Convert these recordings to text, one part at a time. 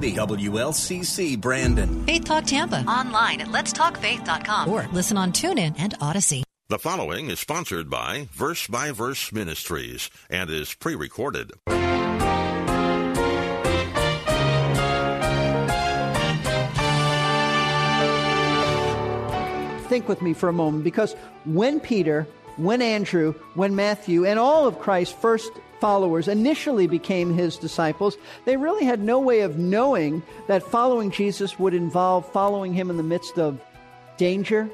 The WLCC Brandon. Faith Talk Tampa. Online at letstalkfaith.com or listen on TuneIn and Odyssey. The following is sponsored by Verse by Verse Ministries and is pre recorded. Think with me for a moment because when Peter, when Andrew, when Matthew, and all of Christ's first followers initially became his disciples, they really had no way of knowing that following Jesus would involve following him in the midst of danger,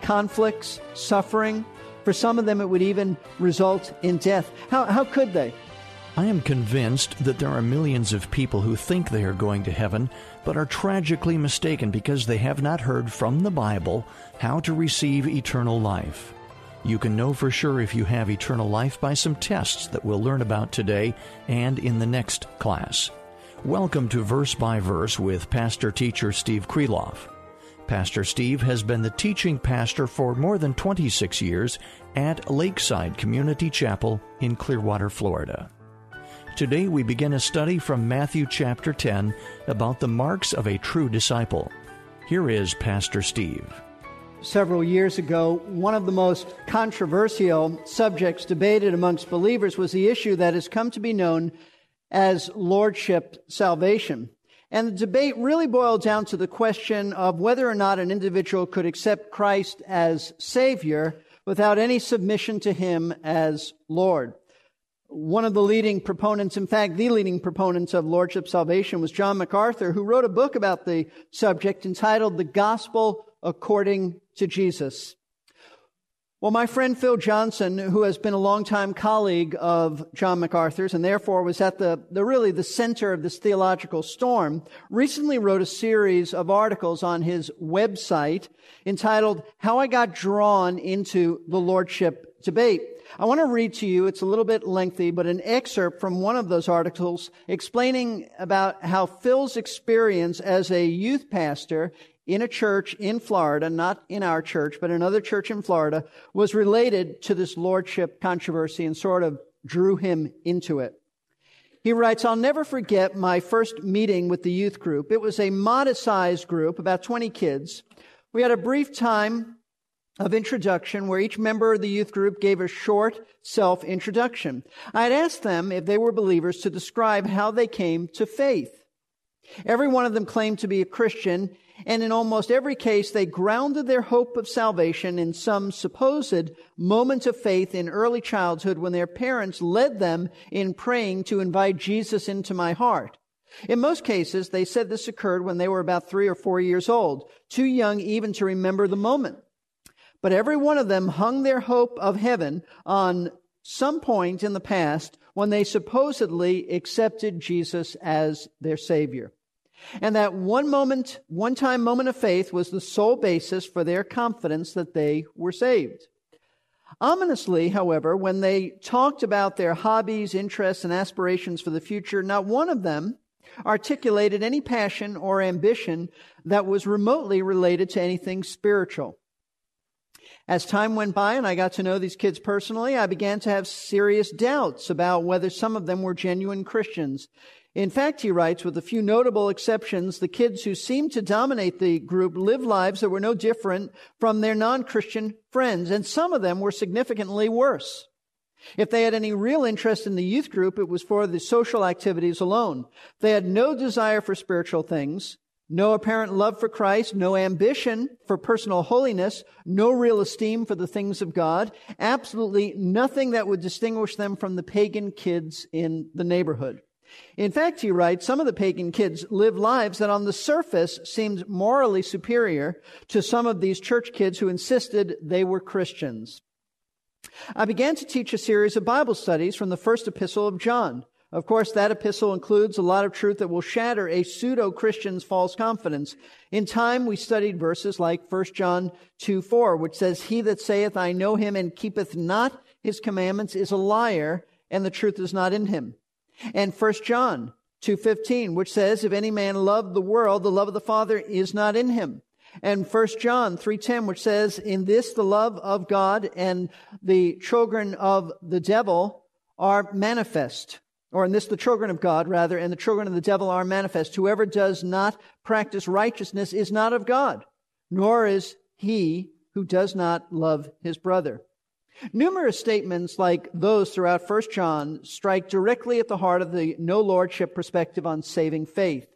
conflicts, suffering. For some of them, it would even result in death. How, how could they? I am convinced that there are millions of people who think they are going to heaven, but are tragically mistaken because they have not heard from the Bible how to receive eternal life. You can know for sure if you have eternal life by some tests that we'll learn about today and in the next class. Welcome to Verse by Verse with Pastor Teacher Steve Kreloff. Pastor Steve has been the teaching pastor for more than 26 years at Lakeside Community Chapel in Clearwater, Florida. Today we begin a study from Matthew chapter 10 about the marks of a true disciple. Here is Pastor Steve several years ago, one of the most controversial subjects debated amongst believers was the issue that has come to be known as lordship salvation. And the debate really boiled down to the question of whether or not an individual could accept Christ as Savior without any submission to Him as Lord. One of the leading proponents, in fact, the leading proponents of Lordship salvation was John MacArthur, who wrote a book about the subject entitled The Gospel According to Jesus. Well, my friend Phil Johnson, who has been a longtime colleague of John MacArthur's and therefore was at the, the really the center of this theological storm, recently wrote a series of articles on his website entitled How I Got Drawn into the Lordship Debate. I want to read to you, it's a little bit lengthy, but an excerpt from one of those articles explaining about how Phil's experience as a youth pastor in a church in Florida, not in our church, but another church in Florida, was related to this lordship controversy and sort of drew him into it. He writes, I'll never forget my first meeting with the youth group. It was a modest sized group, about 20 kids. We had a brief time of introduction where each member of the youth group gave a short self introduction. I had asked them if they were believers to describe how they came to faith. Every one of them claimed to be a Christian and in almost every case, they grounded their hope of salvation in some supposed moment of faith in early childhood when their parents led them in praying to invite Jesus into my heart. In most cases, they said this occurred when they were about three or four years old, too young even to remember the moment. But every one of them hung their hope of heaven on some point in the past when they supposedly accepted Jesus as their Savior. And that one moment, one time moment of faith was the sole basis for their confidence that they were saved. Ominously, however, when they talked about their hobbies, interests, and aspirations for the future, not one of them articulated any passion or ambition that was remotely related to anything spiritual. As time went by and I got to know these kids personally, I began to have serious doubts about whether some of them were genuine Christians. In fact, he writes, with a few notable exceptions, the kids who seemed to dominate the group lived lives that were no different from their non-Christian friends, and some of them were significantly worse. If they had any real interest in the youth group, it was for the social activities alone. They had no desire for spiritual things, no apparent love for Christ, no ambition for personal holiness, no real esteem for the things of God, absolutely nothing that would distinguish them from the pagan kids in the neighborhood. In fact, he writes, some of the pagan kids live lives that on the surface seemed morally superior to some of these church kids who insisted they were Christians. I began to teach a series of Bible studies from the first epistle of John, Of course, that epistle includes a lot of truth that will shatter a pseudo Christian's false confidence. In time, we studied verses like 1 John 2 4, which says, He that saith, I know him and keepeth not his commandments is a liar, and the truth is not in him. And 1 John 2:15 which says if any man love the world the love of the father is not in him and 1 John 3:10 which says in this the love of God and the children of the devil are manifest or in this the children of God rather and the children of the devil are manifest whoever does not practice righteousness is not of God nor is he who does not love his brother Numerous statements like those throughout 1 John strike directly at the heart of the no lordship perspective on saving faith.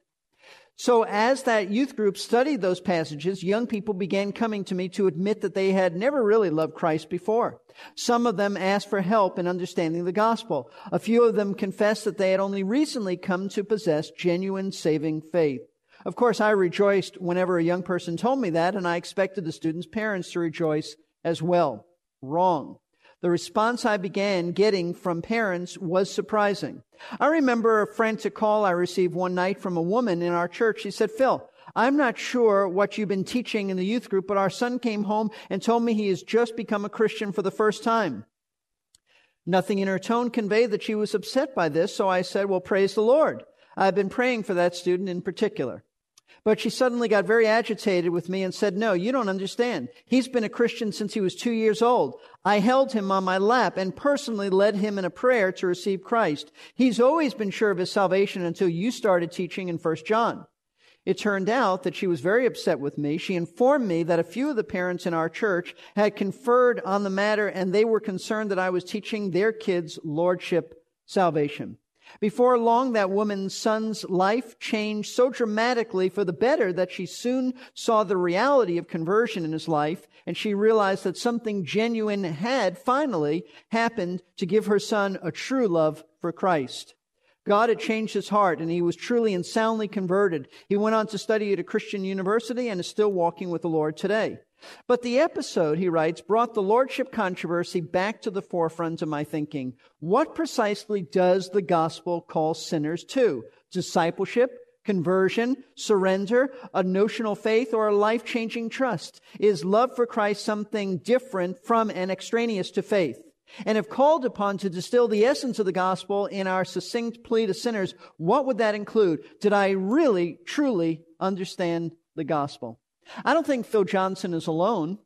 So as that youth group studied those passages, young people began coming to me to admit that they had never really loved Christ before. Some of them asked for help in understanding the gospel. A few of them confessed that they had only recently come to possess genuine saving faith. Of course, I rejoiced whenever a young person told me that, and I expected the students' parents to rejoice as well wrong. The response I began getting from parents was surprising. I remember a frantic call I received one night from a woman in our church. She said, Phil, I'm not sure what you've been teaching in the youth group, but our son came home and told me he has just become a Christian for the first time. Nothing in her tone conveyed that she was upset by this, so I said, Well, praise the Lord. I've been praying for that student in particular. But she suddenly got very agitated with me and said, No, you don't understand. He's been a Christian since he was two years old. I held him on my lap and personally led him in a prayer to receive Christ. He's always been sure of his salvation until you started teaching in 1 John. It turned out that she was very upset with me. She informed me that a few of the parents in our church had conferred on the matter and they were concerned that I was teaching their kids lordship salvation. Before long, that woman's son's life changed so dramatically for the better that she soon saw the reality of conversion in his life, and she realized that something genuine had finally happened to give her son a true love for Christ. God had changed his heart, and he was truly and soundly converted. He went on to study at a Christian university and is still walking with the Lord today. But the episode, he writes, brought the lordship controversy back to the forefront of my thinking. What precisely does the gospel call sinners to? Discipleship, conversion, surrender, a notional faith, or a life changing trust? Is love for Christ something different from and extraneous to faith? And if called upon to distill the essence of the gospel in our succinct plea to sinners, what would that include? Did I really, truly understand the gospel? I don't think Phil Johnson is alone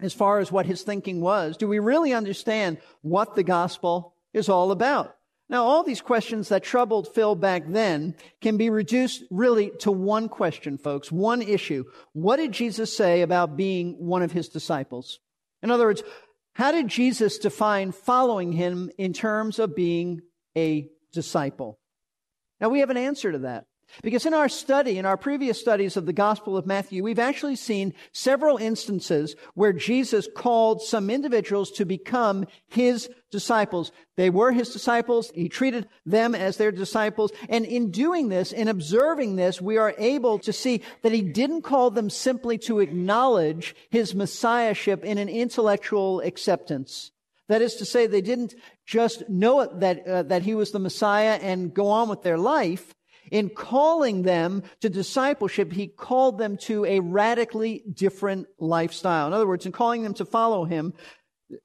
as far as what his thinking was. Do we really understand what the gospel is all about? Now, all these questions that troubled Phil back then can be reduced really to one question, folks, one issue. What did Jesus say about being one of his disciples? In other words, how did Jesus define following him in terms of being a disciple? Now, we have an answer to that. Because in our study, in our previous studies of the Gospel of Matthew, we've actually seen several instances where Jesus called some individuals to become his disciples. They were his disciples. He treated them as their disciples. And in doing this, in observing this, we are able to see that he didn't call them simply to acknowledge his messiahship in an intellectual acceptance. That is to say, they didn't just know that, uh, that he was the Messiah and go on with their life. In calling them to discipleship, he called them to a radically different lifestyle. In other words, in calling them to follow him,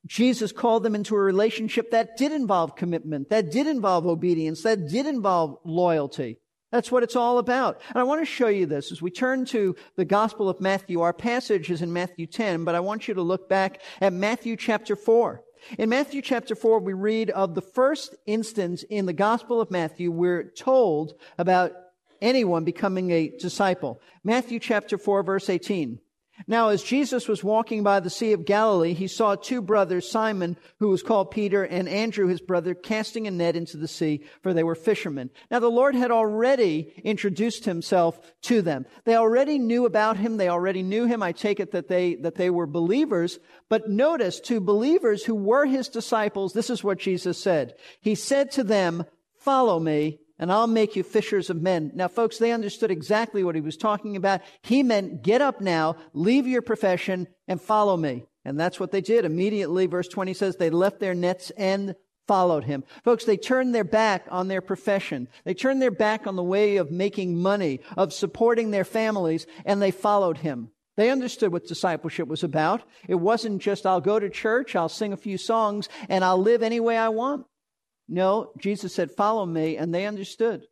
Jesus called them into a relationship that did involve commitment, that did involve obedience, that did involve loyalty. That's what it's all about. And I want to show you this as we turn to the Gospel of Matthew. Our passage is in Matthew 10, but I want you to look back at Matthew chapter 4. In Matthew chapter 4, we read of the first instance in the Gospel of Matthew we're told about anyone becoming a disciple. Matthew chapter 4, verse 18. Now, as Jesus was walking by the Sea of Galilee, he saw two brothers, Simon, who was called Peter, and Andrew, his brother, casting a net into the sea, for they were fishermen. Now, the Lord had already introduced himself to them. They already knew about him. They already knew him. I take it that they, that they were believers. But notice, to believers who were his disciples, this is what Jesus said. He said to them, follow me and I'll make you fishers of men. Now, folks, they understood exactly what he was talking about. He meant, get up now, leave your profession, and follow me. And that's what they did. Immediately, verse 20 says, they left their nets and followed him. Folks, they turned their back on their profession. They turned their back on the way of making money, of supporting their families, and they followed him. They understood what discipleship was about. It wasn't just, I'll go to church, I'll sing a few songs, and I'll live any way I want. No, Jesus said, follow me, and they understood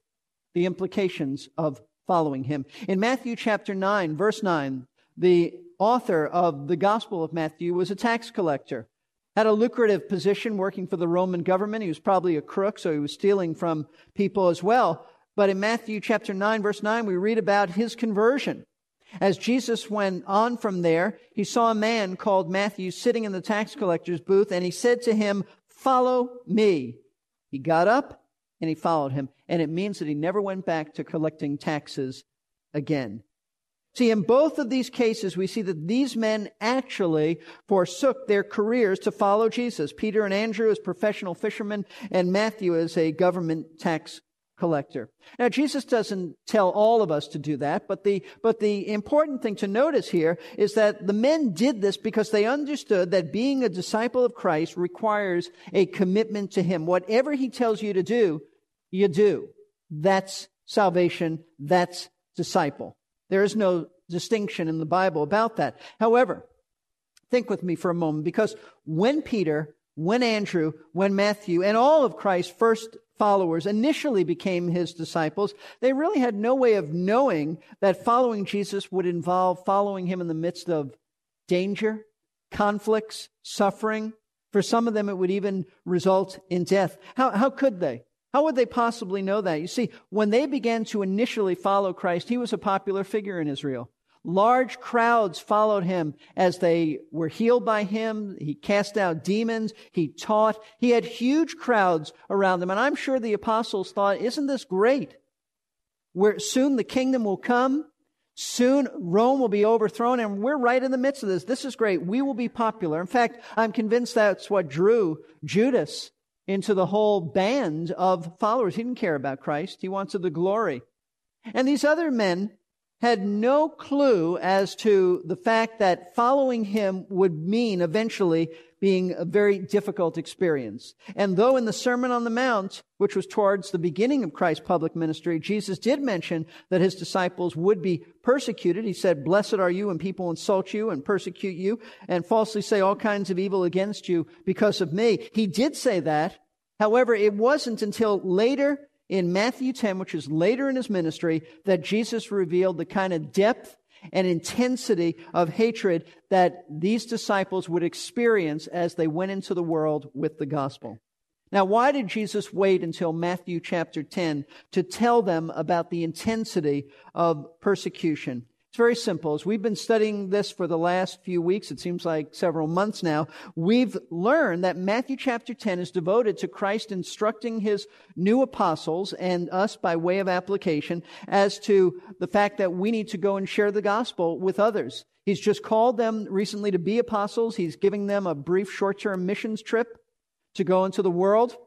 the implications of following him. In Matthew chapter 9, verse 9, the author of the Gospel of Matthew was a tax collector had a lucrative position working for the Roman government. He was probably a crook, so he was stealing from people as well. But in Matthew chapter 9, verse 9, we read about his conversion. As Jesus went on from there, he saw a man called Matthew sitting in the tax collector's booth, and he said to him, Follow me. He got up and he followed him. And it means that he never went back to collecting taxes again. See, in both of these cases, we see that these men actually forsook their careers to follow Jesus. Peter and Andrew as professional fishermen, and Matthew as a government tax collector. Now, Jesus doesn't tell all of us to do that, but the, but the important thing to notice here is that the men did this because they understood that being a disciple of Christ requires a commitment to Him. Whatever He tells you to do, you do. That's salvation. That's disciple. There is no distinction in the Bible about that. However, think with me for a moment because when Peter, when Andrew, when Matthew, and all of Christ's first followers initially became his disciples, they really had no way of knowing that following Jesus would involve following him in the midst of danger, conflicts, suffering. For some of them, it would even result in death. How, how could they? How would they possibly know that? You see, when they began to initially follow Christ, he was a popular figure in Israel. Large crowds followed him as they were healed by him. He cast out demons. He taught. He had huge crowds around him. And I'm sure the apostles thought, isn't this great? Where soon the kingdom will come. Soon Rome will be overthrown and we're right in the midst of this. This is great. We will be popular. In fact, I'm convinced that's what drew Judas into the whole band of followers. He didn't care about Christ. He wanted the glory. And these other men had no clue as to the fact that following him would mean eventually being a very difficult experience. And though in the Sermon on the Mount, which was towards the beginning of Christ's public ministry, Jesus did mention that his disciples would be persecuted. He said, blessed are you when people insult you and persecute you and falsely say all kinds of evil against you because of me. He did say that. However, it wasn't until later in Matthew 10, which is later in his ministry, that Jesus revealed the kind of depth and intensity of hatred that these disciples would experience as they went into the world with the gospel. Now, why did Jesus wait until Matthew chapter 10 to tell them about the intensity of persecution? It's very simple. As we've been studying this for the last few weeks, it seems like several months now, we've learned that Matthew chapter 10 is devoted to Christ instructing his new apostles and us by way of application as to the fact that we need to go and share the gospel with others. He's just called them recently to be apostles. He's giving them a brief short-term missions trip to go into the world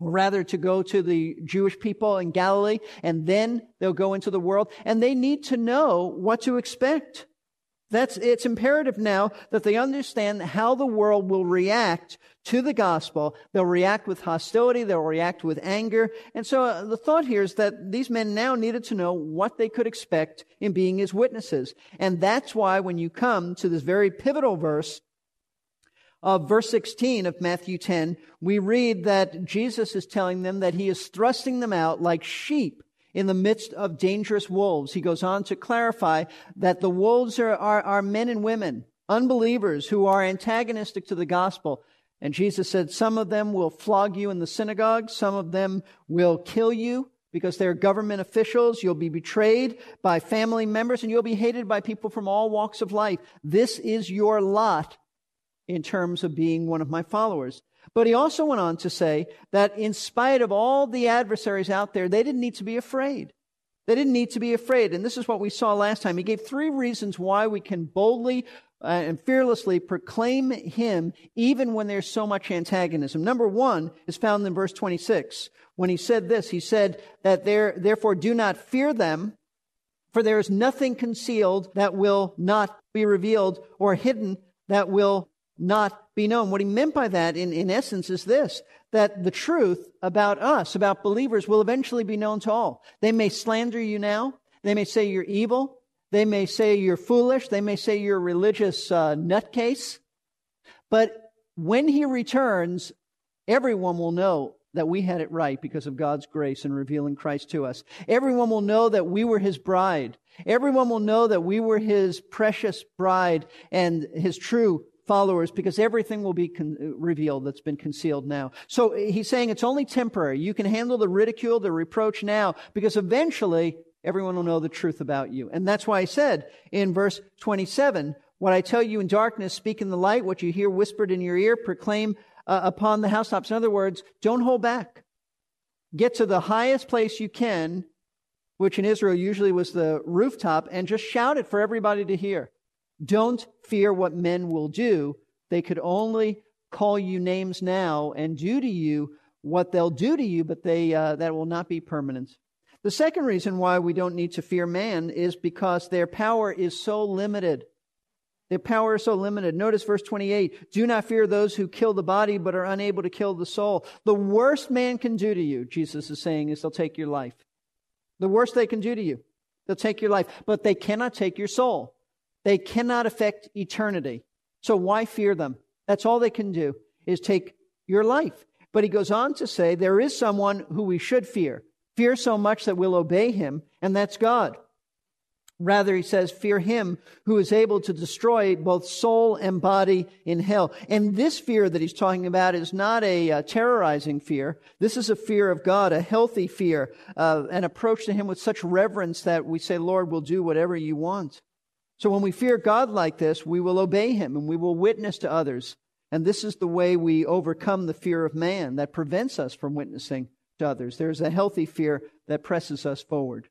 rather to go to the Jewish people in Galilee and then they'll go into the world and they need to know what to expect. That's, it's imperative now that they understand how the world will react to the gospel. They'll react with hostility. They'll react with anger. And so uh, the thought here is that these men now needed to know what they could expect in being his witnesses. And that's why when you come to this very pivotal verse, of verse 16 of Matthew 10, we read that Jesus is telling them that he is thrusting them out like sheep in the midst of dangerous wolves. He goes on to clarify that the wolves are, are, are men and women, unbelievers who are antagonistic to the gospel. And Jesus said, some of them will flog you in the synagogue. Some of them will kill you because they're government officials. You'll be betrayed by family members and you'll be hated by people from all walks of life. This is your lot in terms of being one of my followers. But he also went on to say that in spite of all the adversaries out there, they didn't need to be afraid. They didn't need to be afraid. And this is what we saw last time. He gave three reasons why we can boldly uh, and fearlessly proclaim him even when there's so much antagonism. Number one is found in verse 26. When he said this, he said that there, therefore do not fear them, for there is nothing concealed that will not be revealed or hidden that will not be known. What he meant by that, in, in essence, is this that the truth about us, about believers, will eventually be known to all. They may slander you now, they may say you're evil, they may say you're foolish, they may say you're a religious uh, nutcase, but when he returns, everyone will know that we had it right because of God's grace in revealing Christ to us. Everyone will know that we were his bride. Everyone will know that we were his precious bride and his true followers because everything will be con- revealed that's been concealed now. So he's saying it's only temporary. You can handle the ridicule, the reproach now because eventually everyone will know the truth about you. And that's why I said in verse 27, what I tell you in darkness, speak in the light. What you hear whispered in your ear, proclaim uh, upon the housetops. In other words, don't hold back. Get to the highest place you can, which in Israel usually was the rooftop, and just shout it for everybody to hear. Don't fear what men will do. They could only call you names now and do to you what they'll do to you, but they, uh, that will not be permanent. The second reason why we don't need to fear man is because their power is so limited. Their power is so limited. Notice verse 28. Do not fear those who kill the body, but are unable to kill the soul. The worst man can do to you, Jesus is saying, is they'll take your life. The worst they can do to you. They'll take your life, but they cannot take your soul. They cannot affect eternity. So why fear them? That's all they can do is take your life. But he goes on to say there is someone who we should fear. Fear so much that we'll obey him, and that's God. Rather, he says, fear him who is able to destroy both soul and body in hell. And this fear that he's talking about is not a uh, terrorizing fear. This is a fear of God, a healthy fear, uh, an approach to him with such reverence that we say, Lord, we'll do whatever you want. So when we fear God like this, we will obey him and we will witness to others. And this is the way we overcome the fear of man that prevents us from witnessing to others. There's a healthy fear that presses us forward.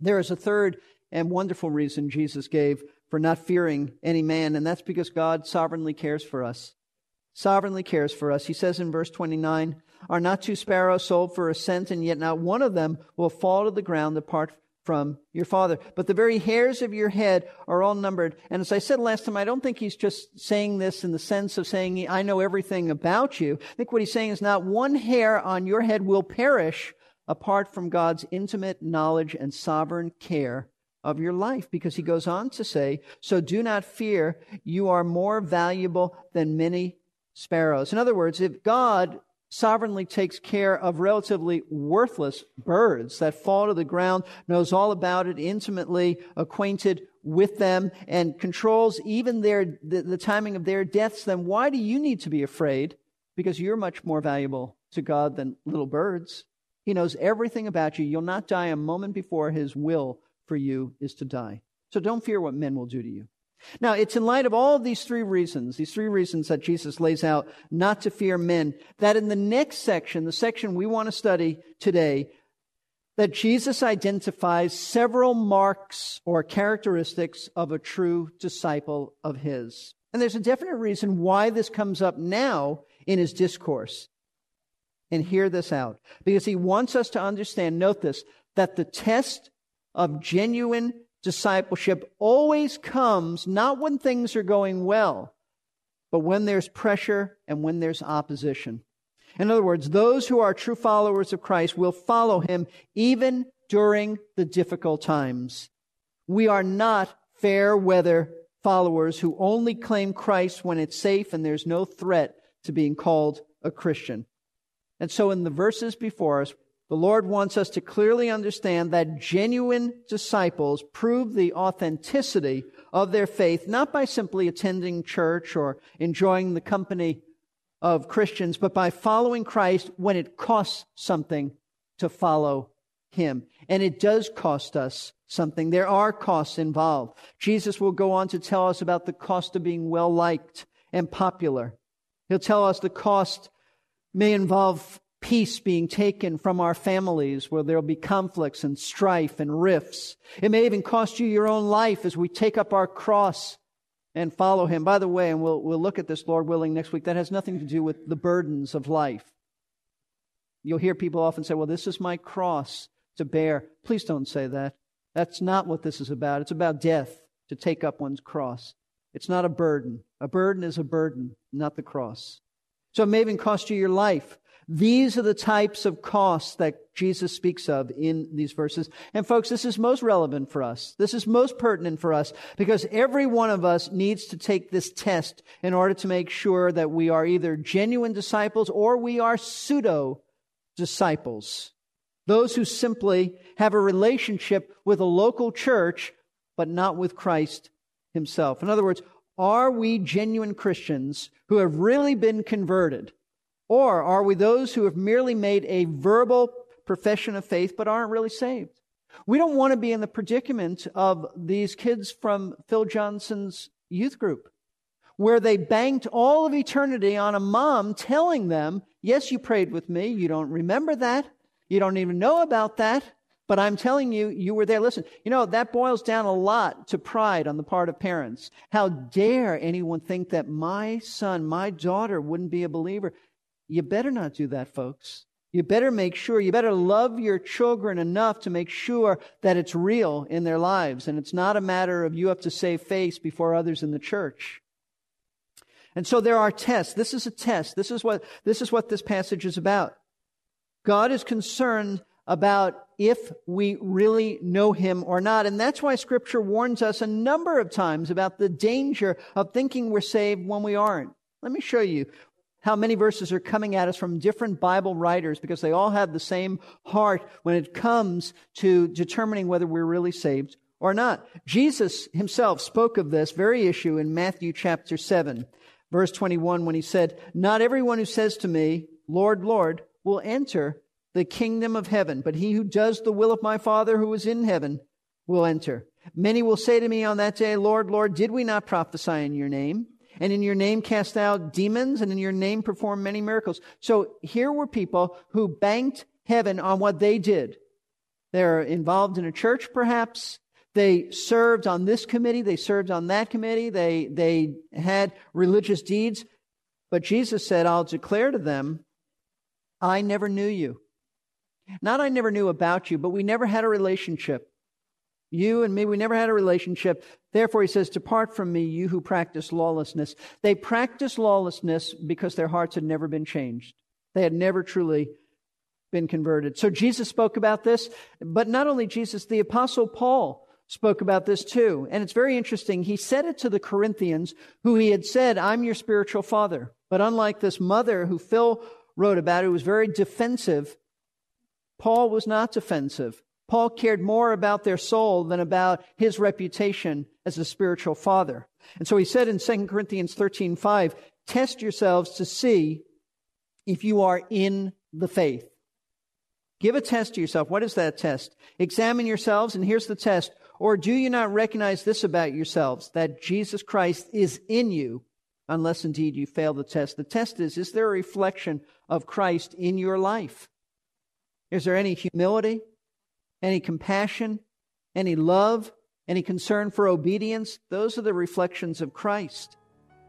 There is a third and wonderful reason Jesus gave for not fearing any man, and that's because God sovereignly cares for us. Sovereignly cares for us. He says in verse 29, Are not two sparrows sold for a cent, and yet not one of them will fall to the ground apart from your father. But the very hairs of your head are all numbered. And as I said last time, I don't think he's just saying this in the sense of saying, I know everything about you. I think what he's saying is not one hair on your head will perish apart from God's intimate knowledge and sovereign care of your life because he goes on to say, So do not fear, you are more valuable than many sparrows. In other words, if God sovereignly takes care of relatively worthless birds that fall to the ground, knows all about it, intimately acquainted with them, and controls even their, the, the timing of their deaths, then why do you need to be afraid? Because you're much more valuable to God than little birds. He knows everything about you. You'll not die a moment before his will for you is to die. So don't fear what men will do to you. Now, it's in light of all these three reasons, these three reasons that Jesus lays out not to fear men, that in the next section, the section we want to study today, that Jesus identifies several marks or characteristics of a true disciple of his. And there's a definite reason why this comes up now in his discourse. And hear this out. Because he wants us to understand, note this, that the test of genuine discipleship always comes not when things are going well, but when there's pressure and when there's opposition. In other words, those who are true followers of Christ will follow him even during the difficult times. We are not fair weather followers who only claim Christ when it's safe and there's no threat to being called a Christian. And so in the verses before us, the Lord wants us to clearly understand that genuine disciples prove the authenticity of their faith not by simply attending church or enjoying the company of Christians, but by following Christ when it costs something to follow Him. And it does cost us something. There are costs involved. Jesus will go on to tell us about the cost of being well liked and popular. He'll tell us the cost may involve peace being taken from our families where there'll be conflicts and strife and rifts. It may even cost you your own life as we take up our cross and follow him. By the way, and we'll, we'll look at this, Lord willing, next week, that has nothing to do with the burdens of life. You'll hear people often say, well, this is my cross to bear. Please don't say that. That's not what this is about. It's about death, to take up one's cross. It's not a burden. A burden is a burden, not the cross. So it may even cost you your life. These are the types of costs that Jesus speaks of in these verses. And folks, this is most relevant for us. This is most pertinent for us because every one of us needs to take this test in order to make sure that we are either genuine disciples or we are pseudo disciples. Those who simply have a relationship with a local church, but not with Christ himself. In other words, are we genuine Christians who have really been converted? Or are we those who have merely made a verbal profession of faith but aren't really saved? We don't want to be in the predicament of these kids from Phil Johnson's youth group, where they banked all of eternity on a mom telling them, Yes, you prayed with me. You don't remember that. You don't even know about that. But I'm telling you, you were there. Listen, you know, that boils down a lot to pride on the part of parents. How dare anyone think that my son, my daughter wouldn't be a believer? You better not do that, folks. You better make sure, you better love your children enough to make sure that it's real in their lives. And it's not a matter of you have to save face before others in the church. And so there are tests. This is a test. This is what, this is what this passage is about. God is concerned about if we really know him or not. And that's why scripture warns us a number of times about the danger of thinking we're saved when we aren't. Let me show you how many verses are coming at us from different Bible writers because they all have the same heart when it comes to determining whether we're really saved or not. Jesus himself spoke of this very issue in Matthew chapter 7, verse 21, when he said, Not everyone who says to me, Lord, Lord, will enter the kingdom of heaven, but he who does the will of my Father who is in heaven will enter. Many will say to me on that day, Lord, Lord, did we not prophesy in your name? And in your name cast out demons, and in your name perform many miracles. So here were people who banked heaven on what they did. They're involved in a church, perhaps. They served on this committee. They served on that committee. They, they had religious deeds. But Jesus said, I'll declare to them, I never knew you. Not I never knew about you, but we never had a relationship. You and me, we never had a relationship. Therefore, he says, Depart from me, you who practice lawlessness. They practiced lawlessness because their hearts had never been changed. They had never truly been converted. So Jesus spoke about this, but not only Jesus, the apostle Paul spoke about this too. And it's very interesting. He said it to the Corinthians, who he had said, I'm your spiritual father. But unlike this mother who Phil wrote about, who was very defensive, Paul was not defensive. Paul cared more about their soul than about his reputation as a spiritual father. And so he said in 2 Corinthians 13, 5, test yourselves to see if you are in the faith. Give a test to yourself. What is that test? Examine yourselves, and here's the test. Or do you not recognize this about yourselves, that Jesus Christ is in you, unless indeed you fail the test? The test is, is there a reflection of Christ in your life? Is there any humility? Any compassion, any love, any concern for obedience, those are the reflections of Christ.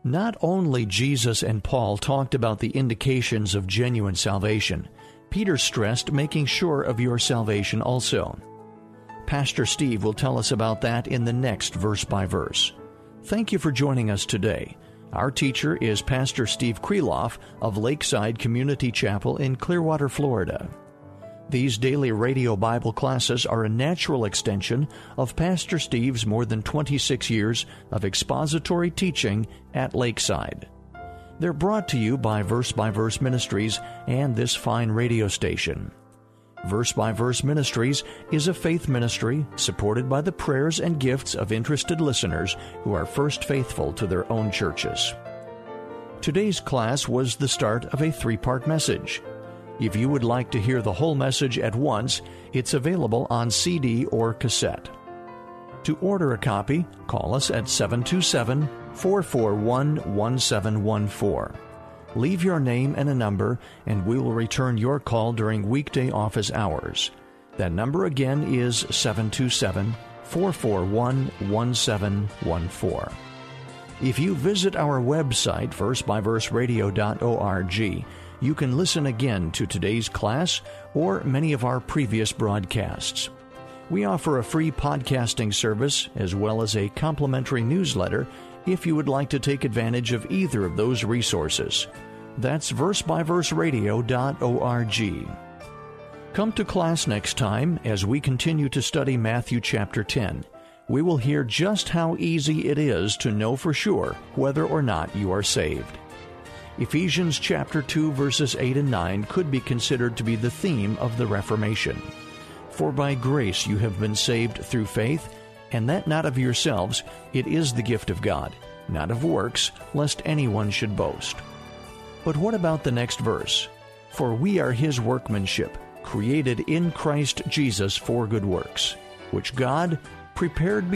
Not only Jesus and Paul talked about the indications of genuine salvation, Peter stressed making sure of your salvation also. Pastor Steve will tell us about that in the next verse by verse. Thank you for joining us today. Our teacher is Pastor Steve Kreloff of Lakeside Community Chapel in Clearwater, Florida. These daily radio Bible classes are a natural extension of Pastor Steve's more than 26 years of expository teaching at Lakeside. They're brought to you by Verse by Verse Ministries and this fine radio station. Verse by Verse Ministries is a faith ministry supported by the prayers and gifts of interested listeners who are first faithful to their own churches. Today's class was the start of a three part message. If you would like to hear the whole message at once, it's available on CD or cassette. To order a copy, call us at 727 441 1714. Leave your name and a number, and we will return your call during weekday office hours. That number again is 727 441 1714. If you visit our website, versebyverseradio.org, you can listen again to today's class or many of our previous broadcasts. We offer a free podcasting service as well as a complimentary newsletter if you would like to take advantage of either of those resources. That's versebyverseradio.org. Come to class next time as we continue to study Matthew chapter 10. We will hear just how easy it is to know for sure whether or not you are saved. Ephesians chapter 2 verses 8 and 9 could be considered to be the theme of the Reformation. For by grace you have been saved through faith, and that not of yourselves, it is the gift of God, not of works, lest anyone should boast. But what about the next verse? For we are his workmanship, created in Christ Jesus for good works, which God prepared